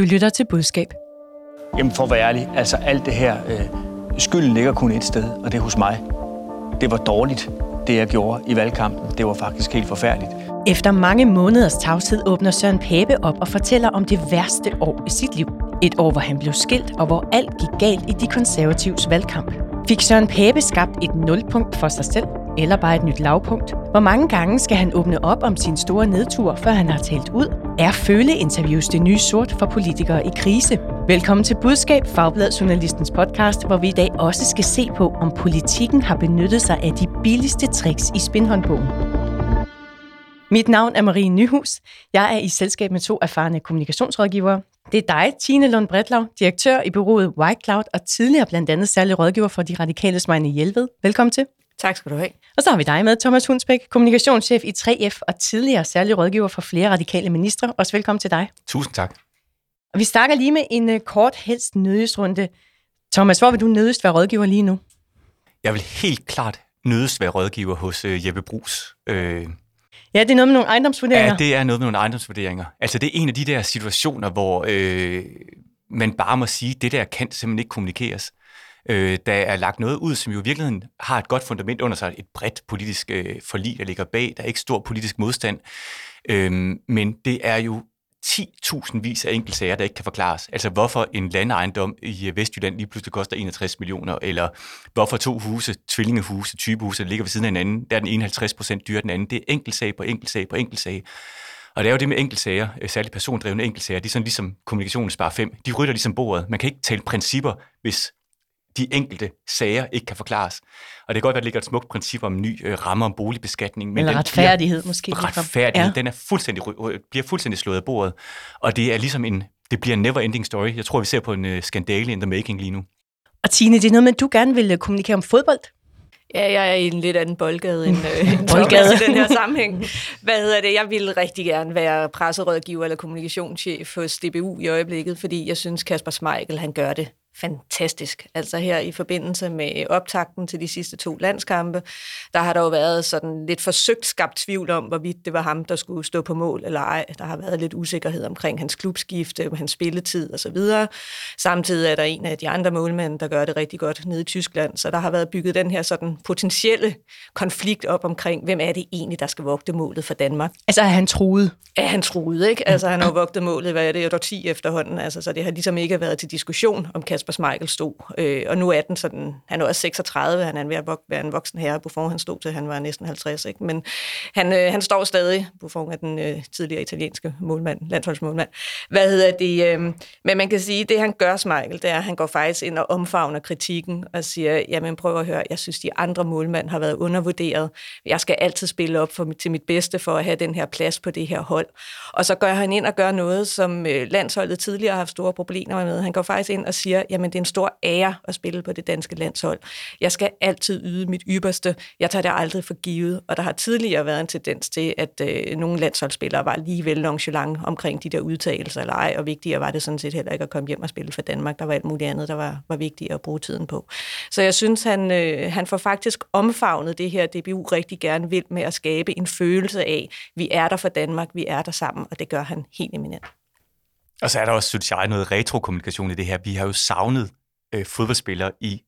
Du lytter til budskab. Jamen for at være ærlig, altså alt det her, øh, skylden ligger kun et sted, og det er hos mig. Det var dårligt, det jeg gjorde i valgkampen. Det var faktisk helt forfærdeligt. Efter mange måneders tavshed åbner Søren Pape op og fortæller om det værste år i sit liv. Et år, hvor han blev skilt, og hvor alt gik galt i de konservatives valgkamp. Fik Søren Pape skabt et nulpunkt for sig selv, eller bare et nyt lavpunkt? Hvor mange gange skal han åbne op om sin store nedtur, før han har talt ud? Er føleinterviews det nye sort for politikere i krise? Velkommen til Budskab, Fagblad Journalistens podcast, hvor vi i dag også skal se på, om politikken har benyttet sig af de billigste tricks i spinhåndbogen. Mit navn er Marie Nyhus. Jeg er i selskab med to erfarne kommunikationsrådgivere. Det er dig, Tine Lund Bretlav, direktør i bureauet White Cloud og tidligere blandt andet særlig rådgiver for de radikale Smejne Hjelved. Velkommen til. Tak skal du have. Og så har vi dig med, Thomas Hunsbæk, kommunikationschef i 3F og tidligere særlig rådgiver for flere radikale ministre. Også velkommen til dig. Tusind tak. Og vi starter lige med en uh, kort helst nødesrunde. Thomas, hvor vil du nødest være rådgiver lige nu? Jeg vil helt klart nødest være rådgiver hos uh, Jeppe Brugs. Uh, ja, det er noget med nogle ejendomsvurderinger. Ja, det er noget med nogle ejendomsvurderinger. Altså, det er en af de der situationer, hvor uh, man bare må sige, at det der kan simpelthen ikke kommunikeres. Øh, der er lagt noget ud, som jo i virkeligheden har et godt fundament under sig, et bredt politisk øh, forlig, der ligger bag. Der er ikke stor politisk modstand. Øh, men det er jo 10.000 vis af enkeltsager, der ikke kan forklares. Altså hvorfor en landejendom i øh, Vestjylland lige pludselig koster 61 millioner, eller hvorfor to huse, tvillingehuse, typehuse, der ligger ved siden af hinanden, der er den ene 50 procent dyrere den anden. Det er enkeltsag på enkeltsag på enkeltsag. Og det er jo det med enkeltsager, øh, særligt persondrevne enkeltsager, det er sådan ligesom kommunikationen sparer fem. De rytter ligesom bordet. Man kan ikke tale principper, hvis de enkelte sager ikke kan forklares. Og det kan godt være, at der ligger et smukt princip om ny øh, ramme om boligbeskatning. Men Eller retfærdighed måske. Retfærdighed, ja. den er fuldstændig, bliver fuldstændig slået af bordet. Og det er ligesom en, det bliver en never-ending story. Jeg tror, vi ser på en uh, skandale in the making lige nu. Og Tine, det er noget med, at du gerne vil øh, kommunikere om fodbold. Ja, jeg er i en lidt anden boldgade end, øh, end boldgade. i den her sammenhæng. Hvad hedder det? Jeg vil rigtig gerne være presserådgiver eller kommunikationschef hos DBU i øjeblikket, fordi jeg synes, Kasper Smeichel, han gør det fantastisk. Altså her i forbindelse med optakten til de sidste to landskampe, der har der jo været sådan lidt forsøgt skabt tvivl om, hvorvidt det var ham, der skulle stå på mål eller ej. Der har været lidt usikkerhed omkring hans klubskifte, hans spilletid osv. Samtidig er der en af de andre målmænd, der gør det rigtig godt nede i Tyskland, så der har været bygget den her sådan potentielle konflikt op omkring, hvem er det egentlig, der skal vogte målet for Danmark. Altså er han truet? Er han truet, ikke? Altså han har vogtet målet, hvad er det, et 10 efterhånden, altså, så det har ligesom ikke været til diskussion om Kasper Schmeichel stod. Øh, og nu er den sådan, han er også 36, han er ved at være en voksen herre. Buffon han stod til, han var næsten 50, ikke? men han, øh, han står stadig. Buffon er den øh, tidligere italienske målmand, landsholdsmålmand. Hvad hedder det? Øh, men man kan sige, det han gør, Schmeichel, det er, at han går faktisk ind og omfavner kritikken og siger, jamen prøv at høre, jeg synes, de andre målmænd har været undervurderet. Jeg skal altid spille op for, til mit bedste for at have den her plads på det her hold. Og så går han ind og gør noget, som øh, landsholdet tidligere har haft store problemer med. Han går faktisk ind og siger, jamen det er en stor ære at spille på det danske landshold. Jeg skal altid yde mit ypperste. Jeg tager det aldrig for givet. Og der har tidligere været en tendens til, at øh, nogle landsholdsspillere var alligevel nonchalant omkring de der udtalelser eller ej, og vigtigere var det sådan set heller ikke at komme hjem og spille for Danmark. Der var alt muligt andet, der var, var vigtigt at bruge tiden på. Så jeg synes, han, øh, han får faktisk omfavnet det her DBU rigtig gerne vil med at skabe en følelse af, vi er der for Danmark, vi er der sammen, og det gør han helt eminent. Og så er der også, synes jeg, noget retrokommunikation i det her. Vi har jo savnet øh, fodboldspillere i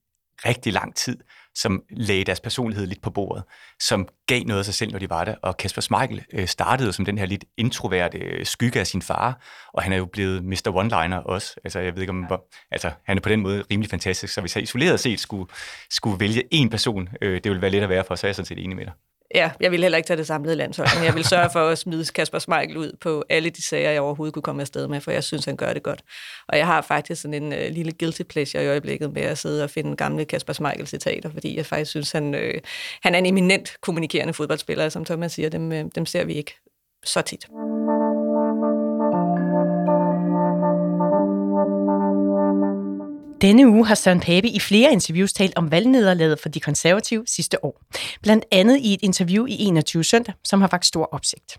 rigtig lang tid, som lagde deres personlighed lidt på bordet, som gav noget af sig selv, når de var der. Og Kasper Schmeichel øh, startede som den her lidt introverte øh, skygge af sin far, og han er jo blevet Mr. One-liner også. Altså, jeg ved ikke, om altså, han er på den måde rimelig fantastisk, så hvis jeg isoleret set skulle, skulle vælge én person, øh, det ville være lidt at være for, så er jeg sådan set enig med dig. Ja, jeg vil heller ikke tage det samlede landshold, men jeg vil sørge for at smide Kasper Smeichel ud på alle de sager, jeg overhovedet kunne komme afsted med, for jeg synes, han gør det godt. Og jeg har faktisk sådan en øh, lille guilty pleasure i øjeblikket med at sidde og finde gamle Kasper Smeichel citater, fordi jeg faktisk synes, han, øh, han er en eminent kommunikerende fodboldspiller, som Thomas siger, dem, øh, dem ser vi ikke så tit. Denne uge har Søren Pape i flere interviews talt om valgnederlaget for de konservative sidste år. Blandt andet i et interview i 21 søndag, som har vagt stor opsigt.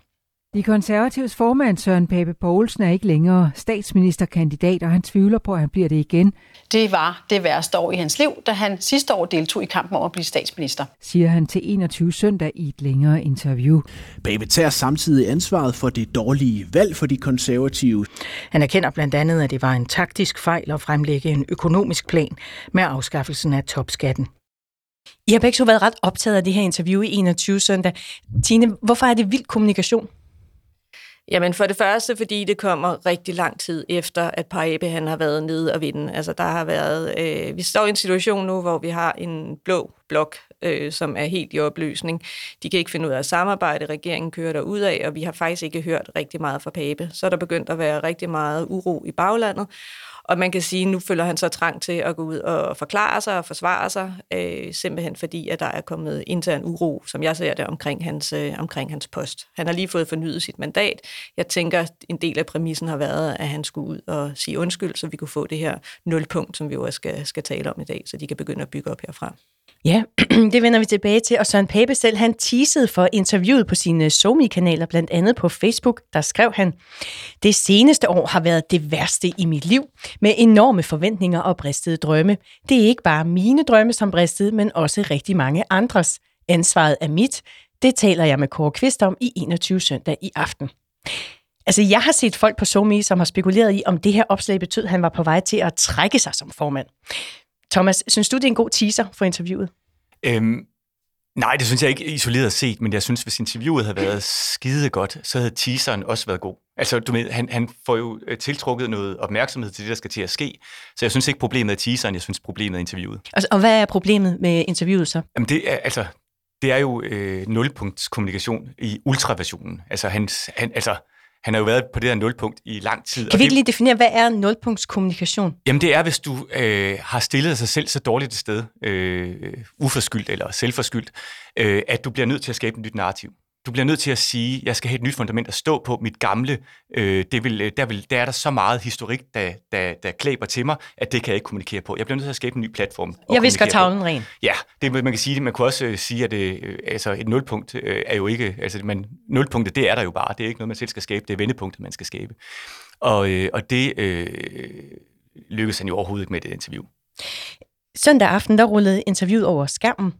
De konservatives formand Søren Pape Poulsen er ikke længere statsministerkandidat, og han tvivler på, at han bliver det igen. Det var det værste år i hans liv, da han sidste år deltog i kampen om at blive statsminister. Siger han til 21 søndag i et længere interview. Pape tager samtidig ansvaret for det dårlige valg for de konservative. Han erkender blandt andet, at det var en taktisk fejl at fremlægge en økonomisk plan med afskaffelsen af topskatten. I har begge så været ret optaget af det her interview i 21 søndag. Tine, hvorfor er det vild kommunikation? Jamen for det første, fordi det kommer rigtig lang tid efter, at Paebe han har været nede og vinde. Altså der har været, øh, vi står i en situation nu, hvor vi har en blå blok, øh, som er helt i opløsning. De kan ikke finde ud af at samarbejde, regeringen kører der ud af, og vi har faktisk ikke hørt rigtig meget fra Pape. Så er der begyndt at være rigtig meget uro i baglandet, og man kan sige, at nu føler han så trang til at gå ud og forklare sig og forsvare sig, øh, simpelthen fordi, at der er kommet intern uro, som jeg ser det, omkring hans, øh, omkring hans post. Han har lige fået fornyet sit mandat. Jeg tænker, at en del af præmissen har været, at han skulle ud og sige undskyld, så vi kunne få det her nulpunkt, som vi jo også skal, skal tale om i dag, så de kan begynde at bygge op herfra. Ja, det vender vi tilbage til. Og Søren Pape selv, han teasede for interviewet på sine Somi-kanaler, blandt andet på Facebook. Der skrev han, det seneste år har været det værste i mit liv, med enorme forventninger og bristede drømme. Det er ikke bare mine drømme, som bristede, men også rigtig mange andres. Ansvaret er mit. Det taler jeg med Kåre Kvist om i 21 søndag i aften. Altså, jeg har set folk på SoMe, som har spekuleret i, om det her opslag betød, at han var på vej til at trække sig som formand. Thomas, synes du, det er en god teaser for interviewet? Øhm, nej, det synes jeg ikke isoleret set, men jeg synes, hvis interviewet havde været skide godt, så havde teaseren også været god. Altså, du ved, han, han får jo øh, tiltrukket noget opmærksomhed til det, der skal til at ske. Så jeg synes ikke, problemet er teaseren, jeg synes, problemet er interviewet. Altså, og hvad er problemet med interviewet så? Jamen, det er, altså, det er jo øh, nulpunktskommunikation i ultraversionen. Altså, hans, han, altså, han har jo været på det her nulpunkt i lang tid. Kan vi ikke lige definere, hvad er nulpunktskommunikation? Jamen det er, hvis du øh, har stillet sig selv så dårligt et sted, øh, uforskyldt eller selvforskyldt, øh, at du bliver nødt til at skabe et nyt narrativ. Du bliver nødt til at sige, jeg skal have et nyt fundament at stå på. Mit gamle, øh, det vil, der, vil, der er der så meget historik, der, der, der klæber til mig, at det kan jeg ikke kommunikere på. Jeg bliver nødt til at skabe en ny platform. Jeg visker tavlen ren. Ja, det, man kan sige det. Man kunne også øh, sige, at det, øh, altså et nulpunkt øh, er jo ikke... Altså, man, nulpunktet, det er der jo bare. Det er ikke noget, man selv skal skabe. Det er vendepunktet, man skal skabe. Og, øh, og det øh, lykkedes han jo overhovedet ikke med det interview. Søndag aften, der rullede interviewet over skærmen.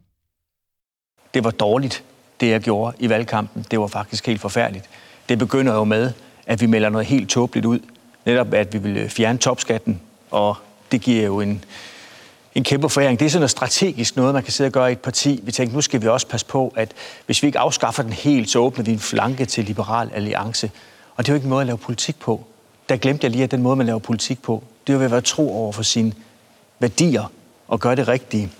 Det var dårligt det jeg gjorde i valgkampen, det var faktisk helt forfærdeligt. Det begynder jo med, at vi melder noget helt tåbeligt ud. Netop, at vi vil øh, fjerne topskatten, og det giver jo en, en kæmpe foræring. Det er sådan noget strategisk noget, man kan sidde og gøre i et parti. Vi tænkte, nu skal vi også passe på, at hvis vi ikke afskaffer den helt, så åbner vi en flanke til Liberal Alliance. Og det er jo ikke en måde at lave politik på. Der glemte jeg lige, at den måde, man laver politik på, det er jo ved at være tro over for sine værdier og gøre det rigtige.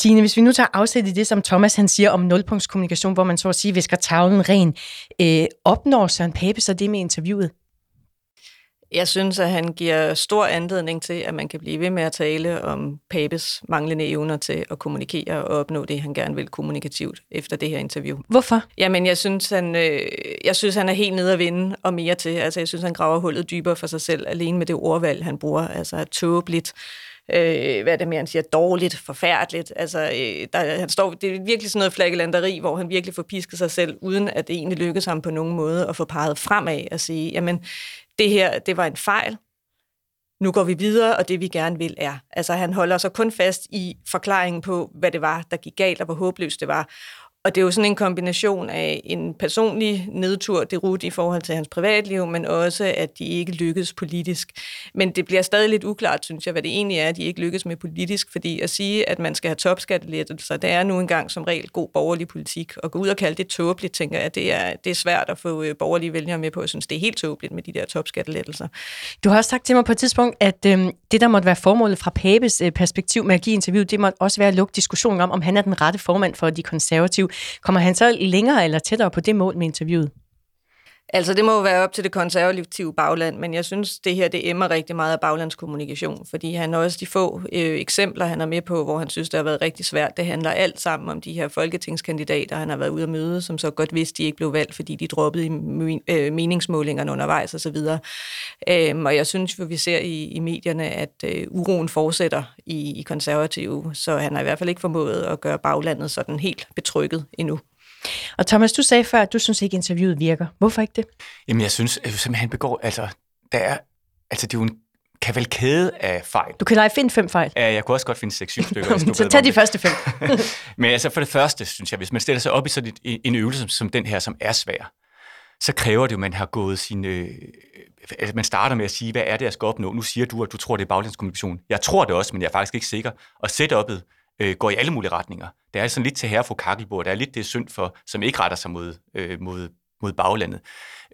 Tine, hvis vi nu tager afsæt i det, som Thomas han siger om nulpunktskommunikation, hvor man så at sige visker tavlen ren, øh, opnår Søren Pape så det med interviewet? Jeg synes, at han giver stor anledning til, at man kan blive ved med at tale om Papes manglende evner til at kommunikere og opnå det, han gerne vil kommunikativt efter det her interview. Hvorfor? Jamen, jeg synes, han, øh, jeg synes, han er helt nede at vinde og mere til. Altså, jeg synes, han graver hullet dybere for sig selv, alene med det ordvalg, han bruger. Altså, tåbeligt, øh, hvad er det mere, han siger, dårligt, forfærdeligt. Altså, øh, der, han står, det er virkelig sådan noget flagelanderi, hvor han virkelig får pisket sig selv, uden at det egentlig lykkes ham på nogen måde at få peget fremad og sige, jamen, det her, det var en fejl, nu går vi videre, og det vi gerne vil er. Altså han holder sig kun fast i forklaringen på, hvad det var, der gik galt, og hvor håbløst det var. Og det er jo sådan en kombination af en personlig nedtur, det rute i forhold til hans privatliv, men også, at de ikke lykkedes politisk. Men det bliver stadig lidt uklart, synes jeg, hvad det egentlig er, at de ikke lykkes med politisk, fordi at sige, at man skal have topskattelettelser, det er nu engang som regel god borgerlig politik. Og gå ud og kalde det tåbeligt, tænker jeg, det er, det er svært at få øh, borgerlige vælgere med på. Jeg synes, det er helt tåbeligt med de der topskattelettelser. Du har også sagt til mig på et tidspunkt, at øh, det, der måtte være formålet fra Papes øh, perspektiv med at give interview, det måtte også være at lukke diskussionen om, om han er den rette formand for de konservative. Kommer han så længere eller tættere på det mål med interviewet? Altså, det må jo være op til det konservative bagland, men jeg synes, det her, det emmer rigtig meget af baglandskommunikation, fordi han også de få øh, eksempler, han er med på, hvor han synes, det har været rigtig svært. Det handler alt sammen om de her folketingskandidater, han har været ude at møde, som så godt vidste, de ikke blev valgt, fordi de droppede i øh, meningsmålingerne undervejs osv. Øhm, og jeg synes jo, vi ser i, i medierne, at øh, uroen fortsætter i, i konservative, så han har i hvert fald ikke formået at gøre baglandet sådan helt betrykket endnu. Og Thomas, du sagde før, at du synes ikke, interviewet virker. Hvorfor ikke det? Jamen, jeg synes simpelthen, han begår, altså, der er, altså, det er jo en kavalkade af fejl. Du kan lege finde fem fejl. Ja, jeg kunne også godt finde 6-7 stykker. hvis du Så tag de første fem. Men altså, for det første, synes jeg, hvis man stiller sig op i sådan et, en øvelse som, som den her, som er svær, så kræver det jo, at man har gået sin... Øh, altså man starter med at sige, hvad er det, jeg skal opnå? Nu siger du, at du tror, det er baglandskommunikation. Jeg tror det også, men jeg er faktisk ikke sikker. Og setup'et øh, går i alle mulige retninger. Der er sådan lidt til herre for kakkelbord. Der er lidt det synd for, som ikke retter sig mod, øh, mod, mod baglandet.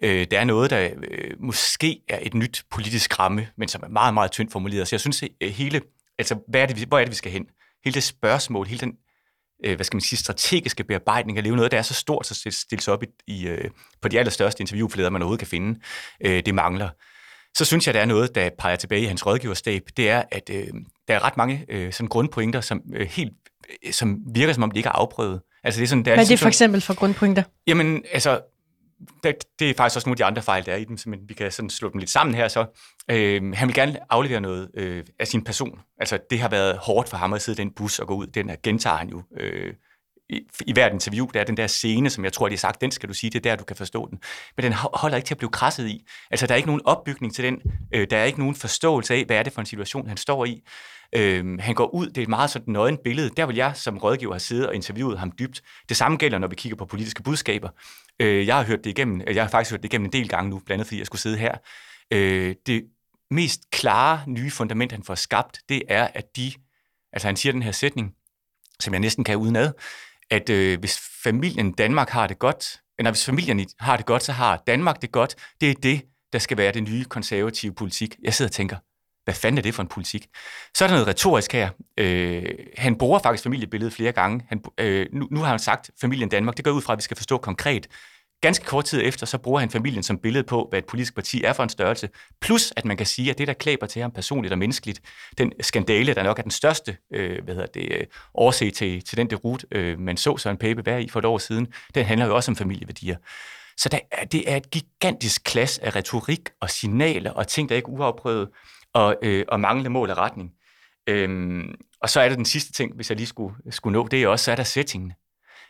Øh, der er noget, der øh, måske er et nyt politisk ramme, men som er meget, meget tyndt formuleret. Så jeg synes, at hele, altså, hvad er det, hvor er det, vi skal hen? Hele det spørgsmål, hele den øh, hvad skal man sige, strategiske bearbejdning af leve, noget, der er så stort, så stilles op i, i, øh, på de allerstørste interviewflader, man overhovedet kan finde, øh, det mangler. Så synes jeg, der er noget, der peger tilbage i hans rådgiverstab, det er, at øh, der er ret mange øh, sådan grundpointer, som øh, helt øh, som virker, som om de ikke er afprøvet. Altså, det er sådan, der Hvad er det ligesom for eksempel for grundpointer? Jamen, altså, det, det er faktisk også nogle af de andre fejl, der er i dem, men vi kan sådan slå dem lidt sammen her så. Øh, han vil gerne aflevere noget øh, af sin person. Altså, det har været hårdt for ham at sidde i den bus og gå ud. Den her gentager han jo øh, i, i hvert interview. Der er den der scene, som jeg tror, de har sagt, den skal du sige, det er der, du kan forstå den. Men den holder ikke til at blive krasset i. Altså, der er ikke nogen opbygning til den. Øh, der er ikke nogen forståelse af, hvad er det for en situation, han står i. Øh, han går ud, det er et meget sådan nøgen billede. Der vil jeg som rådgiver have siddet og interviewet ham dybt. Det samme gælder, når vi kigger på politiske budskaber. Øh, jeg har hørt det igennem, jeg har faktisk hørt det igennem en del gange nu, blandt andet fordi jeg skulle sidde her. Øh, det mest klare nye fundament, han får skabt, det er, at de, altså han siger den her sætning, som jeg næsten kan udenad, at øh, hvis familien Danmark har det godt, eller hvis familien har det godt, så har Danmark det godt. Det er det, der skal være det nye konservative politik. Jeg sidder og tænker, hvad fanden er det for en politik? Så er der noget retorisk her. Øh, han bruger faktisk familiebilledet flere gange. Han, øh, nu, nu har han sagt familien Danmark. Det går ud fra, at vi skal forstå konkret. Ganske kort tid efter, så bruger han familien som billede på, hvad et politisk parti er for en størrelse. Plus, at man kan sige, at det, der klæber til ham personligt og menneskeligt, den skandale, der nok er den største øh, hvad hedder det, øh, årsag til, til den derut, øh, man så Søren Pape være i for et år siden, den handler jo også om familieværdier. Så der, er- det er et gigantisk klasse af retorik og signaler og ting, der ikke er uafprøvet, og, øh, og manglende mål og retning. Øhm, og så er der den sidste ting, hvis jeg lige skulle, skulle nå, det er også, så er der settingen.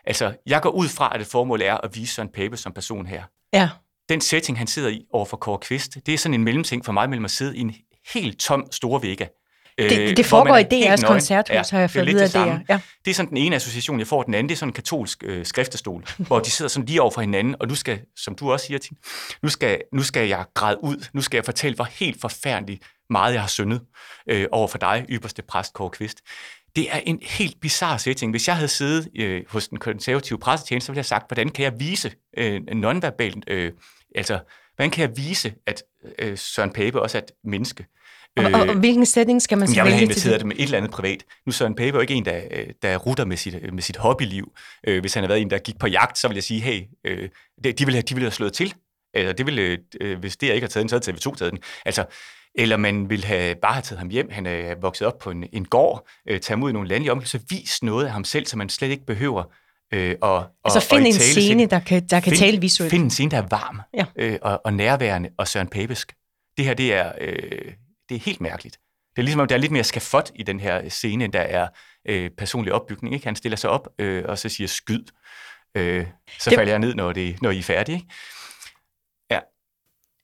Altså, jeg går ud fra, at det formål er at vise Søren Pape som person her. Ja. Den setting, han sidder i over for Kåre Kvist, det er sådan en mellemting for mig mellem at sidde i en helt tom store vægga. Det, det Øh, hvor foregår i DR's koncerthus, har jeg det fået videre det. DR. Ja. Det er sådan den ene association, jeg får. Den anden, det er sådan en katolsk øh, skriftestol, hvor de sidder sådan lige over for hinanden, og nu skal, som du også siger, Tine, nu skal, nu skal jeg græde ud. Nu skal jeg fortælle, hvor helt forfærdeligt meget jeg har syndet øh, over for dig, ypperste præst Kåre Kvist. Det er en helt bizarre setting. Hvis jeg havde siddet øh, hos den konservative pressetjeneste, så ville jeg have sagt, hvordan kan jeg vise øh, nonverbalt, øh, altså, hvordan kan jeg vise, at øh, Søren Pape også er et menneske? Og, og, og hvilken setting skal man så jeg vil have vælge til det? det med et eller andet privat. Nu er Søren Pape jo ikke en, der, øh, der rutter med sit, med sit hobbyliv. Øh, hvis han havde været en, der gik på jagt, så vil jeg sige, hey, øh, de ville have, de ville have slået til. Eller det ville, øh, hvis det ikke har taget den, så havde TV2 taget den. Altså, eller man ville have, bare have taget ham hjem. Han er vokset op på en, en gård, øh, ud i nogle lande i omgivelser, vis noget af ham selv, så man slet ikke behøver øh, og, og, Altså find og en scene, der kan, der kan find, tale visuelt. Find en scene, der er varm Ja. øh, og, og nærværende og Søren Papesk. Det her, det er, øh, det er helt mærkeligt. Det er ligesom, om der er lidt mere skafot i den her scene, end der er øh, personlig opbygning. Ikke? Han stiller sig op øh, og så siger skyd. Øh, så Det- falder jeg ned, når, det, når I er færdige. Ikke?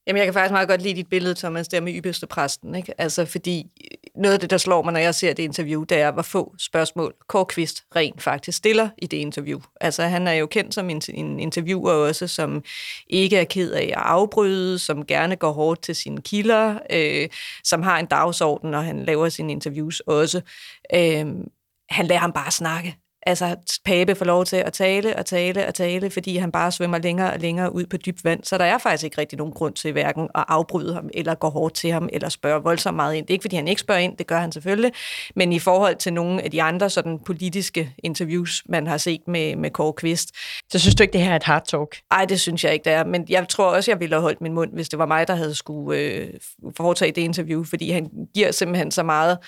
Jamen, jeg kan faktisk meget godt lide dit billede, Thomas, der med ypperste præsten. Ikke? Altså, fordi øh, noget af det, der slår mig, når jeg ser det interview, det er, hvor få spørgsmål Kåre rent faktisk stiller i det interview. Altså, han er jo kendt som en, en interviewer også, som ikke er ked af at afbryde, som gerne går hårdt til sine kilder, øh, som har en dagsorden, når han laver sine interviews også. Øh, han lader ham bare snakke. Altså, Pape får lov til at tale og tale og tale, fordi han bare svømmer længere og længere ud på dybt vand. Så der er faktisk ikke rigtig nogen grund til hverken at afbryde ham, eller gå hårdt til ham, eller spørge voldsomt meget ind. Det er ikke, fordi han ikke spørger ind, det gør han selvfølgelig. Men i forhold til nogle af de andre sådan politiske interviews, man har set med, med Kåre Kvist, Så synes du ikke, det her er et hard talk? ej, det synes jeg ikke, det er. Men jeg tror også, jeg ville have holdt min mund, hvis det var mig, der havde skulle øh, foretage det interview, fordi han giver simpelthen så meget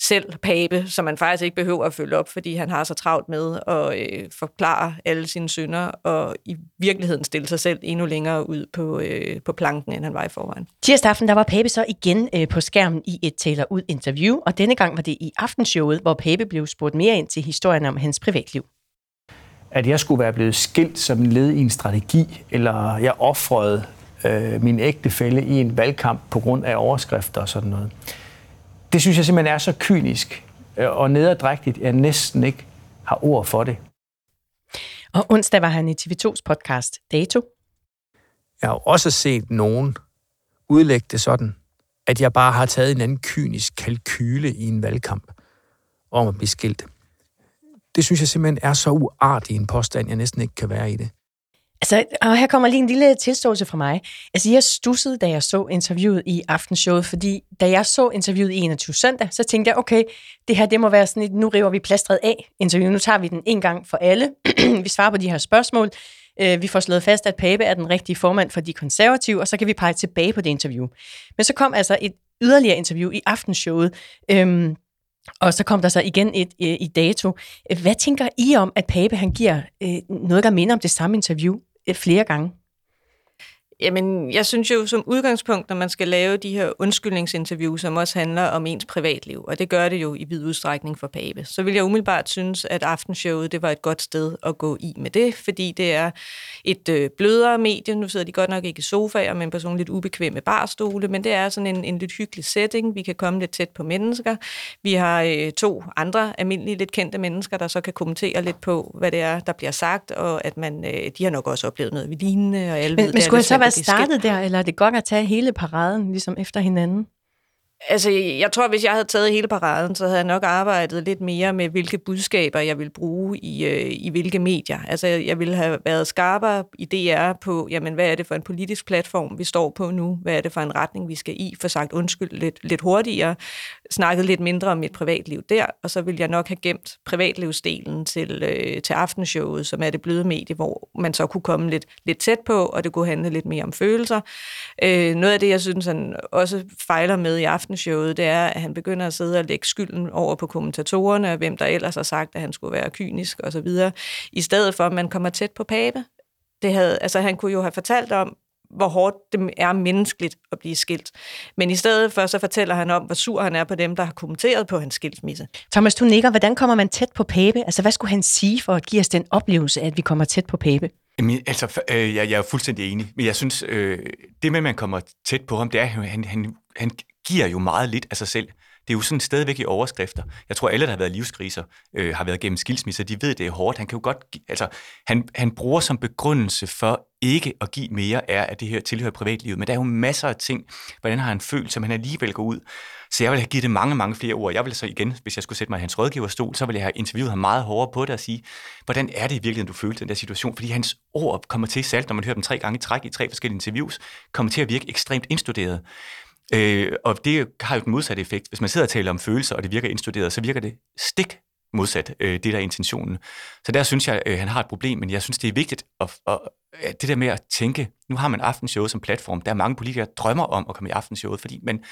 selv pape, som man faktisk ikke behøver at følge op, fordi han har så travlt med at øh, forklare alle sine synder, og i virkeligheden stille sig selv endnu længere ud på, øh, på planken, end han var i forvejen. Tirsdag aften, der var Pape så igen øh, på skærmen i et taler ud interview, og denne gang var det i aftenshowet, hvor Pape blev spurgt mere ind til historien om hans privatliv. at jeg skulle være blevet skilt som led i en strategi, eller jeg offrede øh, min ægtefælle i en valgkamp på grund af overskrifter og sådan noget. Det synes jeg simpelthen er så kynisk øh, og nederdrægtigt, at jeg næsten ikke har ord for det. Og onsdag var han i TV2's podcast Dato. Jeg har også set nogen udlægge det sådan, at jeg bare har taget en anden kynisk kalkyle i en valgkamp om at blive skilt. Det synes jeg simpelthen er så uartig en påstand, jeg næsten ikke kan være i det. Altså, og her kommer lige en lille tilståelse fra mig. Altså, jeg stussede, da jeg så interviewet i Aftenshowet, fordi da jeg så interviewet i 21 søndag, så tænkte jeg, okay, det her, det må være sådan et, nu river vi plastret af interview, nu tager vi den en gang for alle. vi svarer på de her spørgsmål. Øh, vi får slået fast, at Pape er den rigtige formand for de konservative, og så kan vi pege tilbage på det interview. Men så kom altså et yderligere interview i Aftenshowet, øhm, og så kom der så igen et øh, i dato. Hvad tænker I om, at Pape han giver øh, noget, der minder om det samme interview flere gange? Jamen, jeg synes jo som udgangspunkt, når man skal lave de her undskyldningsinterviews, som også handler om ens privatliv, og det gør det jo i vid udstrækning for Pape, så vil jeg umiddelbart synes, at aftenshowet det var et godt sted at gå i med det, fordi det er et øh, blødere medie. Nu sidder de godt nok ikke i sofaer, men på sådan lidt ubekvemme barstole, men det er sådan en, en lidt hyggelig setting. Vi kan komme lidt tæt på mennesker. Vi har øh, to andre almindelige, lidt kendte mennesker, der så kan kommentere lidt på, hvad det er, der bliver sagt, og at man, øh, de har nok også oplevet noget lignende, og alle Men, ved, men skulle det så være startet der, eller er det godt at tage hele paraden ligesom efter hinanden? Altså, jeg tror, hvis jeg havde taget hele paraden, så havde jeg nok arbejdet lidt mere med, hvilke budskaber jeg vil bruge i, øh, i hvilke medier. Altså, jeg ville have været skarpere i DR på, jamen, hvad er det for en politisk platform, vi står på nu? Hvad er det for en retning, vi skal i? For sagt undskyld lidt, lidt hurtigere. Snakket lidt mindre om mit privatliv der, og så ville jeg nok have gemt privatlivsdelen til, øh, til aftenshowet, som er det bløde medie, hvor man så kunne komme lidt, lidt tæt på, og det kunne handle lidt mere om følelser. Øh, noget af det, jeg synes, han også fejler med i aftenshowet, det er, at han begynder at sidde og lægge skylden over på kommentatorerne, og hvem der ellers har sagt, at han skulle være kynisk osv., i stedet for, at man kommer tæt på Pape. Det havde, altså, han kunne jo have fortalt om, hvor hårdt det er menneskeligt at blive skilt. Men i stedet for, så fortæller han om, hvor sur han er på dem, der har kommenteret på hans skilsmisse. Thomas, du nikker. Hvordan kommer man tæt på Pape? Altså, hvad skulle han sige for at give os den oplevelse, at vi kommer tæt på Pape? Jamen, altså, øh, jeg, jeg er fuldstændig enig, men jeg synes, øh, det med, at man kommer tæt på ham, det er, at han, han, han giver jo meget lidt af sig selv. Det er jo sådan stadigvæk i overskrifter. Jeg tror, alle, der har været livskriser, øh, har været gennem skilsmisser, de ved, det er hårdt. Han kan jo godt, altså, han, han bruger som begrundelse for ikke at give mere, er, at det her tilhører privatlivet. Men der er jo masser af ting, hvordan har han følt, som han alligevel går ud. Så jeg vil have givet det mange, mange flere ord. Jeg vil så igen, hvis jeg skulle sætte mig i hans rådgiverstol, så ville jeg have interviewet ham meget hårdere på det og sige, hvordan er det i virkeligheden, du følte den der situation? Fordi hans ord kommer til, særligt når man hører dem tre gange i træk i tre forskellige interviews, kommer til at virke ekstremt indstuderet. Øh, og det har jo den modsatte effekt. Hvis man sidder og taler om følelser, og det virker indstuderet, så virker det stik modsat øh, det, der er intentionen. Så der synes jeg, øh, han har et problem, men jeg synes, det er vigtigt at, at, at det der med at tænke, nu har man aftenshowet som platform, der er mange politikere, der drømmer om at komme i aftenshowet, fordi man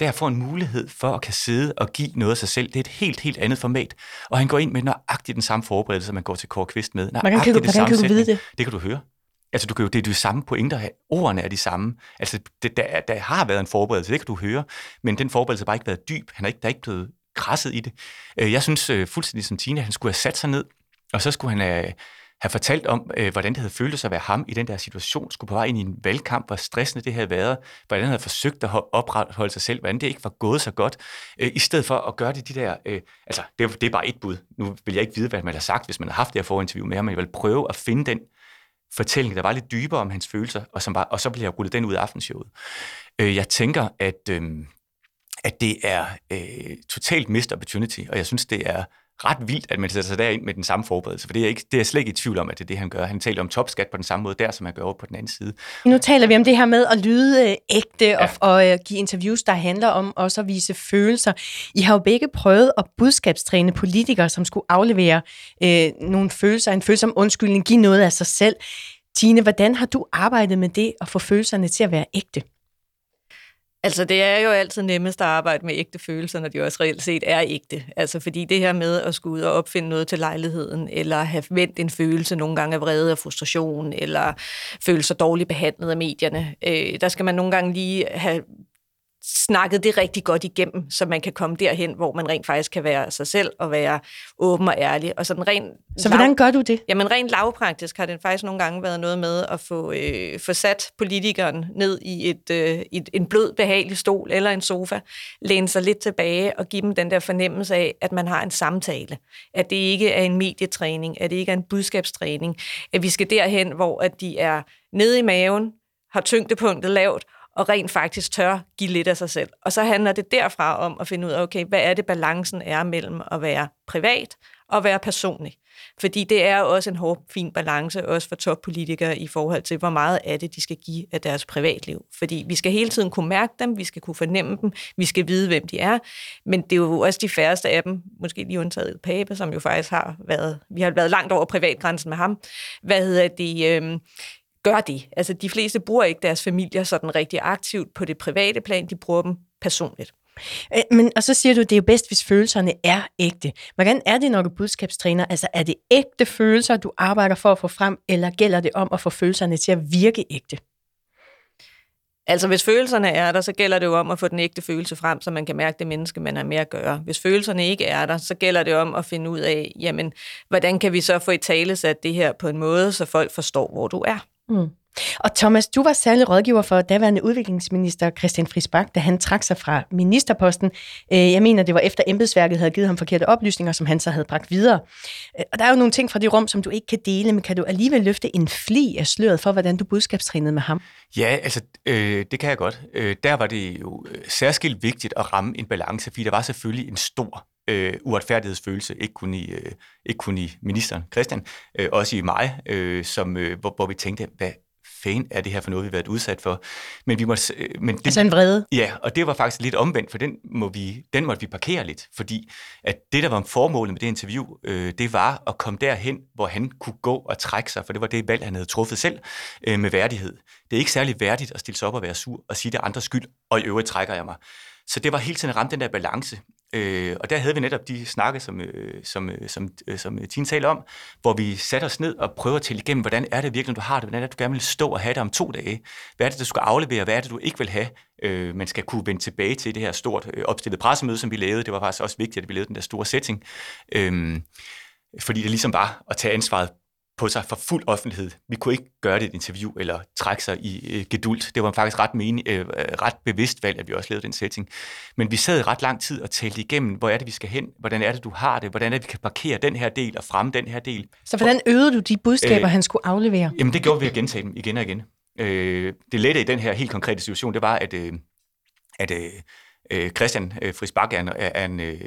der får en mulighed for at kan sidde og give noget af sig selv. Det er et helt, helt andet format. Og han går ind med nøjagtigt den samme forberedelse, som man går til Kåre Kvist med. Hvordan kan du, hvordan kan du vide det? Det kan du høre. Altså, du kan jo, det er de samme pointer. Ordene er de samme. Altså, det, der, der har været en forberedelse, det kan du høre, men den forberedelse har bare ikke været dyb. Han er ikke, der er ikke blevet krasset i det. Øh, jeg synes øh, fuldstændig som Tina, han skulle have sat sig ned, og så skulle han have, have fortalt om, hvordan det havde føltes at være ham i den der situation, skulle på vej ind i en valgkamp, hvor stressende det havde været, hvordan han havde forsøgt at opretholde sig selv, hvordan det ikke var gået så godt, i stedet for at gøre det de der, altså det, det er bare et bud. Nu vil jeg ikke vide, hvad man har sagt, hvis man har haft det her forinterview med ham, men jeg vil prøve at finde den fortælling, der var lidt dybere om hans følelser, og, som var, og så blev jeg rullet den ud af aftenshowet. Øh, jeg tænker, at, øh, at det er øh, totalt missed opportunity, og jeg synes, det er ret vildt, at man sætter sig derind med den samme forberedelse, for det er, ikke, det er slet ikke i tvivl om, at det er det, han gør. Han taler om topskat på den samme måde der, som han gør over på den anden side. Nu taler vi om det her med at lyde øh, ægte ja. og, og uh, give interviews, der handler om også at vise følelser. I har jo begge prøvet at budskabstræne politikere, som skulle aflevere øh, nogle følelser, en følsom undskyldning, give noget af sig selv. Tine, hvordan har du arbejdet med det at få følelserne til at være ægte? Altså, det er jo altid nemmest at arbejde med ægte følelser, når de også reelt set er ægte. Altså, fordi det her med at skulle ud og opfinde noget til lejligheden, eller have vendt en følelse nogle gange af vrede og frustration, eller føle sig dårligt behandlet af medierne, øh, der skal man nogle gange lige have snakket det rigtig godt igennem, så man kan komme derhen, hvor man rent faktisk kan være sig selv og være åben og ærlig. Og sådan rent så hvordan gør du det? Jamen rent lavpraktisk har det faktisk nogle gange været noget med at få, øh, få sat politikeren ned i et, øh, et, en blød, behagelig stol eller en sofa, læne sig lidt tilbage og give dem den der fornemmelse af, at man har en samtale. At det ikke er en medietræning, at det ikke er en budskabstræning, at vi skal derhen, hvor at de er nede i maven, har tyngdepunktet lavt, og rent faktisk tør give lidt af sig selv. Og så handler det derfra om at finde ud af, okay, hvad er det balancen er mellem at være privat og være personlig. Fordi det er også en hård, fin balance, også for toppolitikere i forhold til, hvor meget af det de skal give af deres privatliv. Fordi vi skal hele tiden kunne mærke dem, vi skal kunne fornemme dem, vi skal vide, hvem de er. Men det er jo også de færreste af dem, måske lige undtaget Pape, som jo faktisk har været, vi har været langt over privatgrænsen med ham. Hvad hedder det? Øh, gør det. Altså, de fleste bruger ikke deres familier sådan rigtig aktivt på det private plan, de bruger dem personligt. Øh, men, og så siger du, det er jo bedst, hvis følelserne er ægte. Hvordan er det, når du budskabstræner? Altså, er det ægte følelser, du arbejder for at få frem, eller gælder det om at få følelserne til at virke ægte? Altså, hvis følelserne er der, så gælder det jo om at få den ægte følelse frem, så man kan mærke det menneske, man har med at gøre. Hvis følelserne ikke er der, så gælder det om at finde ud af, jamen, hvordan kan vi så få i tale sat det her på en måde, så folk forstår, hvor du er. Mm. Og Thomas, du var særlig rådgiver for daværende udviklingsminister Christian Friis Bak, da han trak sig fra ministerposten. Øh, jeg mener, det var efter embedsværket havde givet ham forkerte oplysninger, som han så havde bragt videre. Øh, og der er jo nogle ting fra det rum, som du ikke kan dele, men kan du alligevel løfte en fli af sløret for, hvordan du budskabstrænede med ham? Ja, altså øh, det kan jeg godt. Øh, der var det jo øh, særskilt vigtigt at ramme en balance, fordi der var selvfølgelig en stor øh, uretfærdighedsfølelse, ikke kun i, øh, ikke kun i ministeren Christian, øh, også i mig, øh, som, øh, hvor, hvor vi tænkte, hvad fanden er det her for noget, vi har været udsat for? Men vi må, øh, men det, altså en vrede? Ja, og det var faktisk lidt omvendt, for den, må vi, den måtte vi parkere lidt, fordi at det, der var formålet med det interview, øh, det var at komme derhen, hvor han kunne gå og trække sig, for det var det valg, han havde truffet selv øh, med værdighed. Det er ikke særlig værdigt at stille sig op og være sur og sige, det er andres skyld, og i øvrigt trækker jeg mig. Så det var hele tiden at ramme den der balance. Øh, og der havde vi netop de snakke, som, øh, som, øh, som, øh, som øh, Tine taler om, hvor vi satte os ned og prøver at tælle igennem, hvordan er det virkelig, du har det, hvordan er det, du gerne vil stå og have det om to dage, hvad er det, du skal aflevere, hvad er det, du ikke vil have, øh, man skal kunne vende tilbage til det her stort øh, opstillede pressemøde, som vi lavede, det var faktisk også vigtigt, at vi lavede den der store setting, øh, fordi det ligesom var at tage ansvaret på sig for fuld offentlighed. Vi kunne ikke gøre det i et interview eller trække sig i øh, gedult. Det var faktisk ret, mening, øh, ret bevidst valg, at vi også lavede den setting. Men vi sad ret lang tid og talte igennem, hvor er det, vi skal hen? Hvordan er det, du har det? Hvordan er det, vi kan parkere den her del og fremme den her del? Så hvordan øvede du de budskaber, øh, han skulle aflevere? Jamen, det gjorde vi at gentage dem igen og igen. Øh, det lette i den her helt konkrete situation, det var, at, øh, at øh, øh, Christian øh, Friis Bak er, er, en, øh,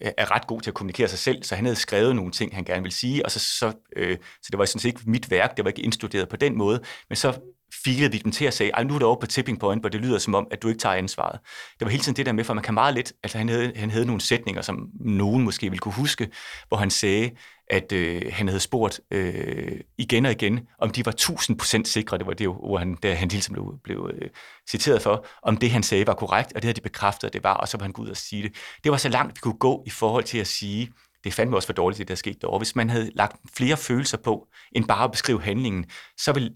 er ret god til at kommunikere sig selv, så han havde skrevet nogle ting, han gerne ville sige, og så, så, øh, så det var sådan set ikke mit værk, det var ikke indstuderet på den måde, men så filede vi dem til at sige, nu er det over på tipping point, hvor det lyder som om, at du ikke tager ansvaret. Det var hele tiden det der med, for man kan meget lidt, altså han havde, han havde nogle sætninger, som nogen måske ville kunne huske, hvor han sagde, at øh, han havde spurgt øh, igen og igen, om de var 1000% sikre, det var det ord, han, der han ligesom blev, blev øh, citeret for, om det han sagde var korrekt, og det havde de bekræftet, at det var, og så var han gået ud og sige det. Det var så langt, vi kunne gå i forhold til at sige, det fandme også for dårligt, det der skete derovre. Hvis man havde lagt flere følelser på, end bare at beskrive handlingen, så vil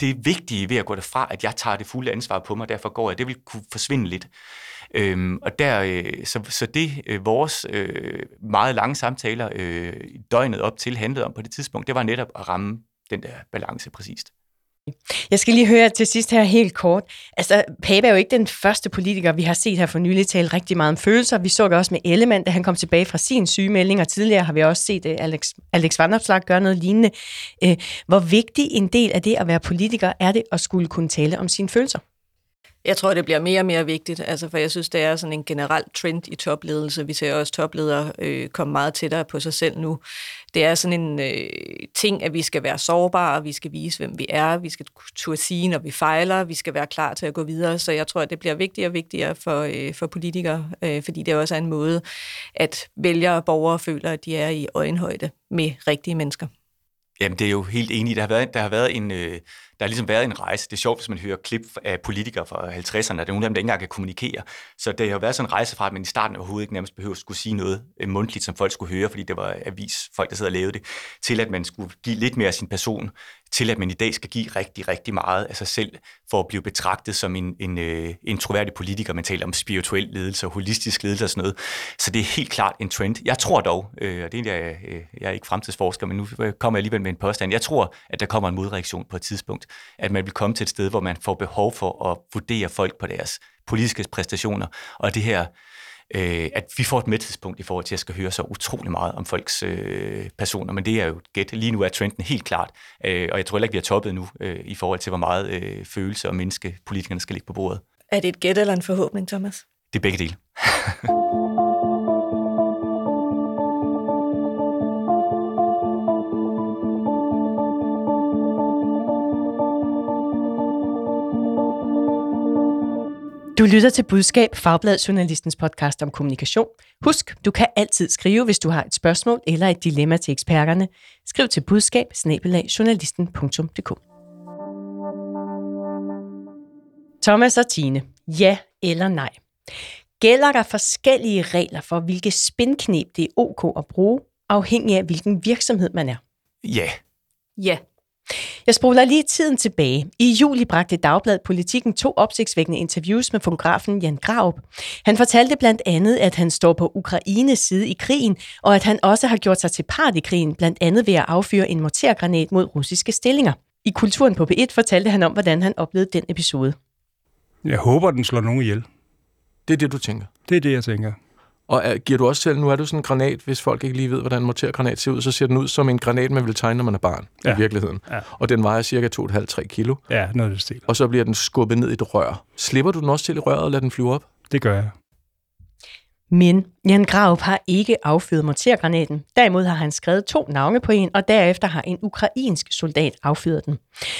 det, er vigtige ved at gå derfra, at jeg tager det fulde ansvar på mig, derfor går jeg, det vil kunne forsvinde lidt. Øhm, og der, øh, så, så det øh, vores øh, meget lange samtaler øh, døgnet op til handlede om på det tidspunkt, det var netop at ramme den der balance præcist. Jeg skal lige høre til sidst her helt kort. Altså, Pape er jo ikke den første politiker, vi har set her for nylig tale rigtig meget om følelser. Vi så det også med Ellemann, da han kom tilbage fra sin sygemelding, og tidligere har vi også set uh, Alex, Alex Vandopslag gøre noget lignende. Uh, hvor vigtig en del af det at være politiker er det at skulle kunne tale om sine følelser? Jeg tror, det bliver mere og mere vigtigt, altså, for jeg synes, det er sådan en generel trend i topledelse. Vi ser også topledere øh, komme meget tættere på sig selv nu. Det er sådan en øh, ting, at vi skal være sårbare, vi skal vise, hvem vi er, vi skal turde sige, når vi fejler, vi skal være klar til at gå videre. Så jeg tror, at det bliver vigtigere og vigtigere for, øh, for politikere, øh, fordi det også er en måde, at vælgere og borgere føler, at de er i øjenhøjde med rigtige mennesker. Jamen, det er jo helt enig. Der har været, der har været en, øh, der har ligesom været en rejse. Det er sjovt, hvis man hører klip af politikere fra 50'erne, at der er nogle af dem, der ikke engang kan kommunikere. Så det har været sådan en rejse fra, at man i starten overhovedet ikke nærmest behøver skulle sige noget øh, mundtligt, som folk skulle høre, fordi det var avis, folk, der sidder og lavede det, til at man skulle give lidt mere af sin person, til at man i dag skal give rigtig, rigtig meget af sig selv, for at blive betragtet som en, en, øh, en troværdig politiker. Man taler om spirituel ledelse og holistisk ledelse og sådan noget. Så det er helt klart en trend. Jeg tror dog, øh, og det er jeg, øh, jeg er ikke fremtidsforsker, men nu kommer jeg alligevel med en påstand. Jeg tror, at der kommer en modreaktion på et tidspunkt. At man vil komme til et sted, hvor man får behov for at vurdere folk på deres politiske præstationer. Og det her øh, at vi får et mæthedspunkt i forhold til, at jeg skal høre så utrolig meget om folks øh, personer, men det er jo gæt. Lige nu er trenden helt klart, øh, og jeg tror heller ikke, vi har toppet nu øh, i forhold til, hvor meget øh, følelse og menneske politikerne skal ligge på bordet. Er det et gæt eller en forhåbning, Thomas? Det er begge dele. Du lytter til Budskab, Fagbladet Journalistens podcast om kommunikation. Husk, du kan altid skrive, hvis du har et spørgsmål eller et dilemma til eksperterne. Skriv til budskab Thomas og Tine, ja eller nej? Gælder der forskellige regler for, hvilke spindknep det er ok at bruge, afhængig af hvilken virksomhed man er? Ja. Ja. Jeg spoler lige tiden tilbage. I juli bragte Dagbladet Politikken to opsigtsvækkende interviews med fotografen Jan Graup. Han fortalte blandt andet, at han står på Ukraines side i krigen, og at han også har gjort sig til part i krigen, blandt andet ved at affyre en mortergranat mod russiske stillinger. I Kulturen på P1 fortalte han om, hvordan han oplevede den episode. Jeg håber, den slår nogen ihjel. Det er det, du tænker? Det er det, jeg tænker. Og er, giver du også selv, nu er du sådan en granat, hvis folk ikke lige ved, hvordan en mortergranat ser ud, så ser den ud som en granat, man vil tegne, når man er barn, ja. i virkeligheden. Ja. Og den vejer cirka 2,5-3 kilo. Ja, noget stil. Og så bliver den skubbet ned i et rør. Slipper du den også til i røret og lader den flyve op? Det gør jeg. Men Jan Graup har ikke affyret mortergranaten. Derimod har han skrevet to navne på en, og derefter har en ukrainsk soldat affyret den.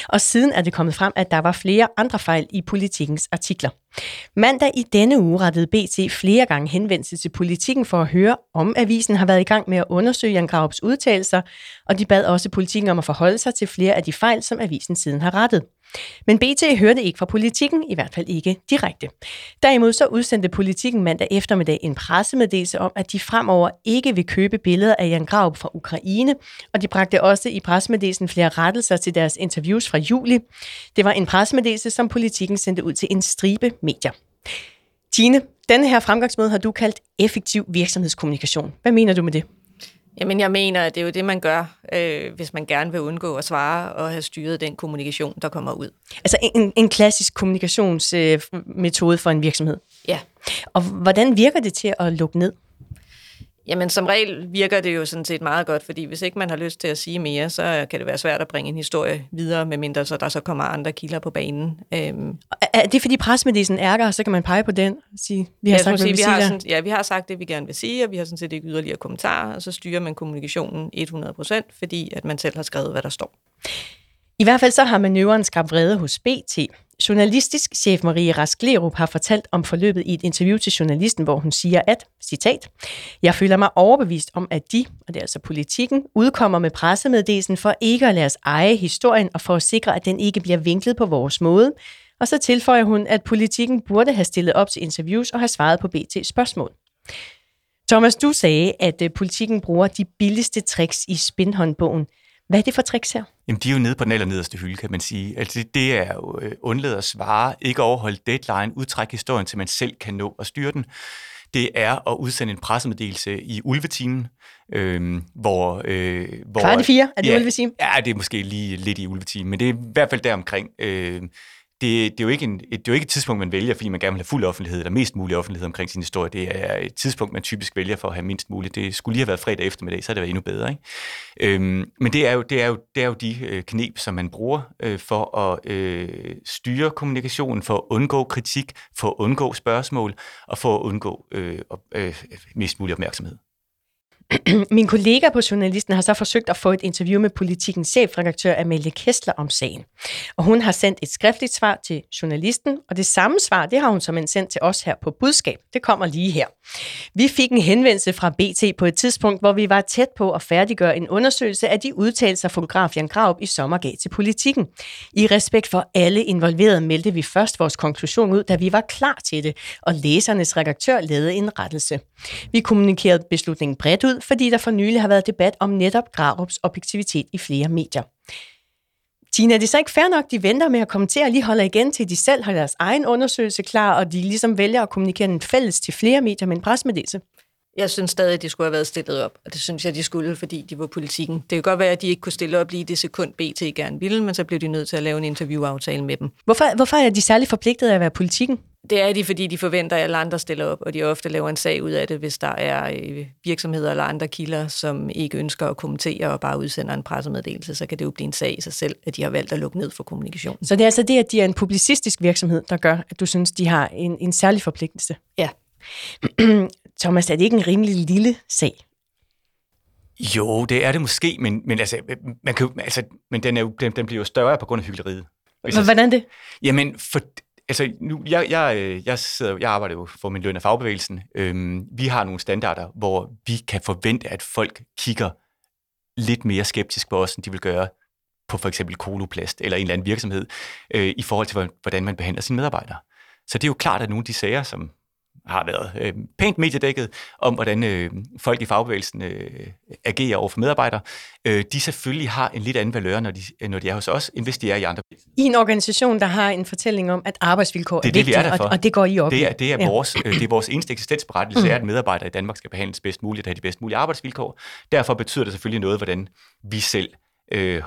Og siden er det kommet frem, at der var flere andre fejl i politikens artikler. Mandag i denne uge rettede BT flere gange henvendelse til politikken for at høre, om avisen har været i gang med at undersøge Jan Graups udtalelser, og de bad også politikken om at forholde sig til flere af de fejl, som avisen siden har rettet. Men BT hørte ikke fra politikken, i hvert fald ikke direkte. Derimod så udsendte politikken mandag eftermiddag en pressemeddelelse om, at de fremover ikke vil købe billeder af Jan Graup fra Ukraine, og de bragte også i pressemeddelelsen flere rettelser til deres interviews fra juli. Det var en pressemeddelelse, som politikken sendte ud til en stribe medier. Tine, denne her fremgangsmåde har du kaldt effektiv virksomhedskommunikation. Hvad mener du med det? Jamen, jeg mener, at det er jo det, man gør, øh, hvis man gerne vil undgå at svare og have styret den kommunikation, der kommer ud. Altså en, en klassisk kommunikationsmetode øh, for en virksomhed? Ja. Og hvordan virker det til at lukke ned? Jamen, som regel virker det jo sådan set meget godt, fordi hvis ikke man har lyst til at sige mere, så kan det være svært at bringe en historie videre, medmindre så der så kommer andre kilder på banen. Øhm. Er det fordi pressemeddelelsen er der, så kan man pege på den og sige, vi har ja, sagt, sige, vi, vi har sådan, Ja, vi har sagt det, vi gerne vil sige, og vi har sådan set ikke yderligere kommentarer, og så styrer man kommunikationen 100%, fordi at man selv har skrevet, hvad der står. I hvert fald så har manøvren skabt vrede hos BT. Journalistisk chef Marie Rask Lerup har fortalt om forløbet i et interview til journalisten, hvor hun siger, at, citat, Jeg føler mig overbevist om, at de, og det er altså politikken, udkommer med pressemeddelelsen for ikke at lade os eje historien og for at sikre, at den ikke bliver vinklet på vores måde. Og så tilføjer hun, at politikken burde have stillet op til interviews og have svaret på BT's spørgsmål. Thomas, du sagde, at øh, politikken bruger de billigste tricks i spinhåndbogen – hvad er det for tricks her? Jamen, de er jo nede på den allernederste hylde, kan man sige. Altså, det, det er jo øh, undladet at svare, ikke overholde deadline, udtrække historien, til man selv kan nå at styre den. Det er at udsende en pressemeddelelse i ulvetimen, øh, hvor... Øh, hvor Kvart i fire, er det ja, ulvetime? Ja, det er måske lige lidt i ulvetimen, men det er i hvert fald deromkring. Øh, det, det, er jo ikke en, det er jo ikke et tidspunkt, man vælger, fordi man gerne vil have fuld offentlighed, eller mest mulig offentlighed omkring sin historie. Det er et tidspunkt, man typisk vælger for at have mindst muligt. Det skulle lige have været fredag eftermiddag, så havde det været endnu bedre. Ikke? Øhm, men det er, jo, det, er jo, det er jo de øh, knep, som man bruger øh, for at øh, styre kommunikationen, for at undgå kritik, for at undgå spørgsmål, og for at undgå øh, øh, mest mulig opmærksomhed. Min kollega på Journalisten har så forsøgt at få et interview med politikens chefredaktør Amelie Kessler om sagen. Og hun har sendt et skriftligt svar til Journalisten, og det samme svar, det har hun som en sendt til os her på Budskab. Det kommer lige her. Vi fik en henvendelse fra BT på et tidspunkt, hvor vi var tæt på at færdiggøre en undersøgelse af de udtalelser, fotograf Jan Graup i sommer gav til politikken. I respekt for alle involverede meldte vi først vores konklusion ud, da vi var klar til det, og læsernes redaktør lavede en rettelse. Vi kommunikerede beslutningen bredt ud, fordi der for nylig har været debat om netop Grarups objektivitet i flere medier. Tina, er det så ikke fair nok, de venter med at kommentere og lige holder igen, til de selv har deres egen undersøgelse klar, og de ligesom vælger at kommunikere en fælles til flere medier med en presmeddelelse? Jeg synes stadig, at de skulle have været stillet op, og det synes jeg, de skulle, fordi de var politikken. Det kan godt være, at de ikke kunne stille op lige det sekund BT gerne ville, men så blev de nødt til at lave en interviewaftale med dem. Hvorfor, hvorfor er de særlig forpligtet af at være politikken? Det er de, fordi de forventer, at alle andre stiller op, og de ofte laver en sag ud af det, hvis der er øh, virksomheder eller andre kilder, som ikke ønsker at kommentere og bare udsender en pressemeddelelse, så kan det jo blive en sag i sig selv, at de har valgt at lukke ned for kommunikation. Så det er altså det, at de er en publicistisk virksomhed, der gør, at du synes, de har en, en særlig forpligtelse? Ja. Thomas, er det ikke en rimelig lille sag? Jo, det er det måske, men, men, altså, man kan, altså, men den, er jo, den, den bliver jo større på grund af hyggeleriet. Hvordan det? Jamen, for, altså, nu, jeg, jeg, øh, jeg, sidder, jeg arbejder jo for min løn af fagbevægelsen. Øhm, vi har nogle standarder, hvor vi kan forvente, at folk kigger lidt mere skeptisk på os, end de vil gøre på for eksempel koloplast eller en eller anden virksomhed, øh, i forhold til, hvordan man behandler sine medarbejdere. Så det er jo klart, at nogle af de sager, som har været øh, pænt mediedækket om, hvordan øh, folk i fagbevægelsen øh, agerer over for medarbejdere, øh, de selvfølgelig har en lidt anden valør, når de, når de er hos os, end hvis de er i andre I en organisation, der har en fortælling om, at arbejdsvilkår det er, er vigtigt, det, vi er og, og det går I op det er, det er, ja. vores, øh, det er vores eneste eksistensberettelse, mm. er, at medarbejdere i Danmark skal behandles bedst muligt og have de bedst mulige arbejdsvilkår. Derfor betyder det selvfølgelig noget, hvordan vi selv øh,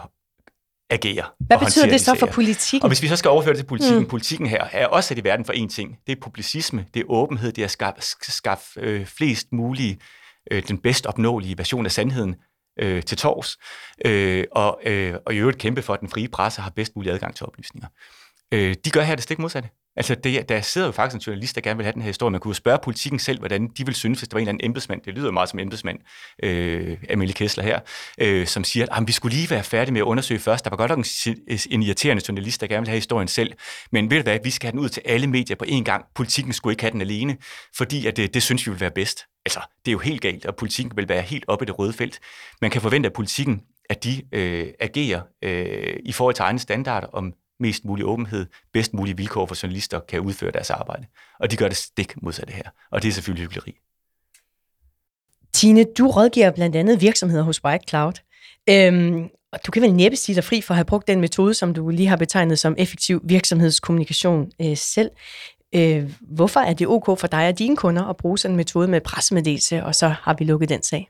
agere. Hvad betyder det så for politikken? Og hvis vi så skal overføre det til politikken, mm. politikken her er også sat i verden for én ting. Det er publicisme, det er åbenhed, det er at skaffe, skaffe øh, flest mulige, øh, den bedst opnåelige version af sandheden øh, til tors, øh, og, øh, og i øvrigt kæmpe for, at den frie presse har bedst mulig adgang til oplysninger. Øh, de gør her det stik modsatte. Altså, det, der sidder jo faktisk en journalist, der gerne vil have den her historie. Man kunne spørge politikken selv, hvordan de vil synes, hvis der var en eller anden embedsmand. Det lyder meget som embedsmand, øh, Amelie Kessler her, øh, som siger, at vi skulle lige være færdige med at undersøge først. Der var godt nok en, en irriterende journalist, der gerne vil have historien selv. Men ved du hvad, vi skal have den ud til alle medier på én gang. Politikken skulle ikke have den alene, fordi at det, det synes vi vil være bedst. Altså, det er jo helt galt, og politikken vil være helt oppe i det røde felt. Man kan forvente, at politikken at de øh, agerer øh, i forhold til egne standarder om mest mulig åbenhed, bedst mulige vilkår for journalister kan udføre deres arbejde. Og de gør det stik modsatte her. Og det er selvfølgelig hyggeleri. Tine, du rådgiver blandt andet virksomheder hos White Cloud. Øhm, og du kan vel næppe sige dig fri for at have brugt den metode, som du lige har betegnet som effektiv virksomhedskommunikation øh, selv. Øh, hvorfor er det ok for dig og dine kunder at bruge sådan en metode med pressemeddelelse, og så har vi lukket den sag?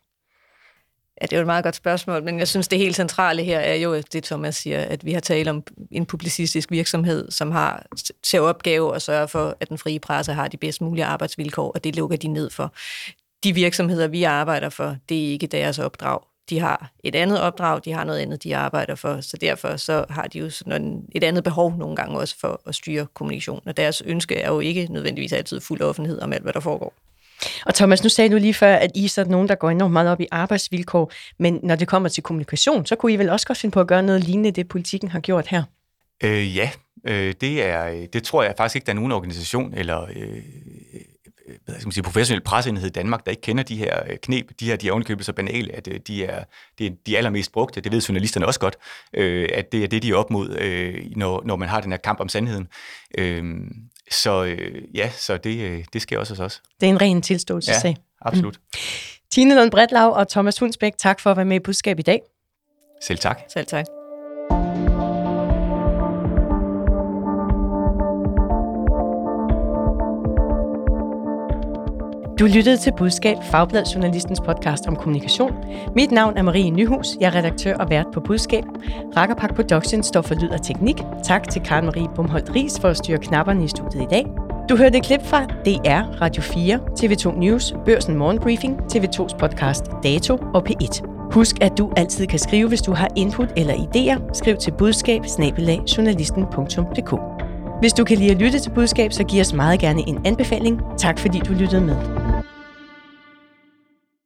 Ja, det er jo et meget godt spørgsmål, men jeg synes, det helt centrale her er jo det, Thomas siger, at vi har talt om en publicistisk virksomhed, som har til opgave at sørge for, at den frie presse har de bedst mulige arbejdsvilkår, og det lukker de ned for. De virksomheder, vi arbejder for, det er ikke deres opdrag. De har et andet opdrag, de har noget andet, de arbejder for, så derfor så har de jo sådan et andet behov nogle gange også for at styre kommunikation, og deres ønske er jo ikke nødvendigvis altid fuld offentlighed om alt, hvad der foregår. Og Thomas, nu sagde du lige før, at I er sådan nogen, der går enormt meget op i arbejdsvilkår, men når det kommer til kommunikation, så kunne I vel også godt finde på at gøre noget lignende det, politikken har gjort her? Øh, ja, øh, det, er, øh, det tror jeg faktisk ikke, der er nogen organisation eller øh, øh, hvad skal man sige, professionel presseenhed i Danmark, der ikke kender de her øh, knep. De her de er ovenikøbet så banale, at de er, de er de allermest brugte. Det ved journalisterne også godt, øh, at det er det, de er op mod, når, når man har den her kamp om sandheden. Så ja, så det, det sker også hos os. Det er en ren tilståelsessag. Ja, absolut. Mm. Tine Lund Bredlav og Thomas Hundsbæk, tak for at være med i budskab i dag. Selv tak. Selv tak. Du lyttede til Budskab, Fagblad Journalistens podcast om kommunikation. Mit navn er Marie Nyhus. Jeg er redaktør og vært på Budskab. Rakkerpak Production står for lyd og teknik. Tak til Karen Marie Bumholdt Ries for at styre knapperne i studiet i dag. Du hørte et klip fra DR, Radio 4, TV2 News, Børsen Morgenbriefing, TV2's podcast Dato og P1. Husk, at du altid kan skrive, hvis du har input eller idéer. Skriv til budskab hvis du kan lide at lytte til budskab, så giv os meget gerne en anbefaling. Tak fordi du lyttede med.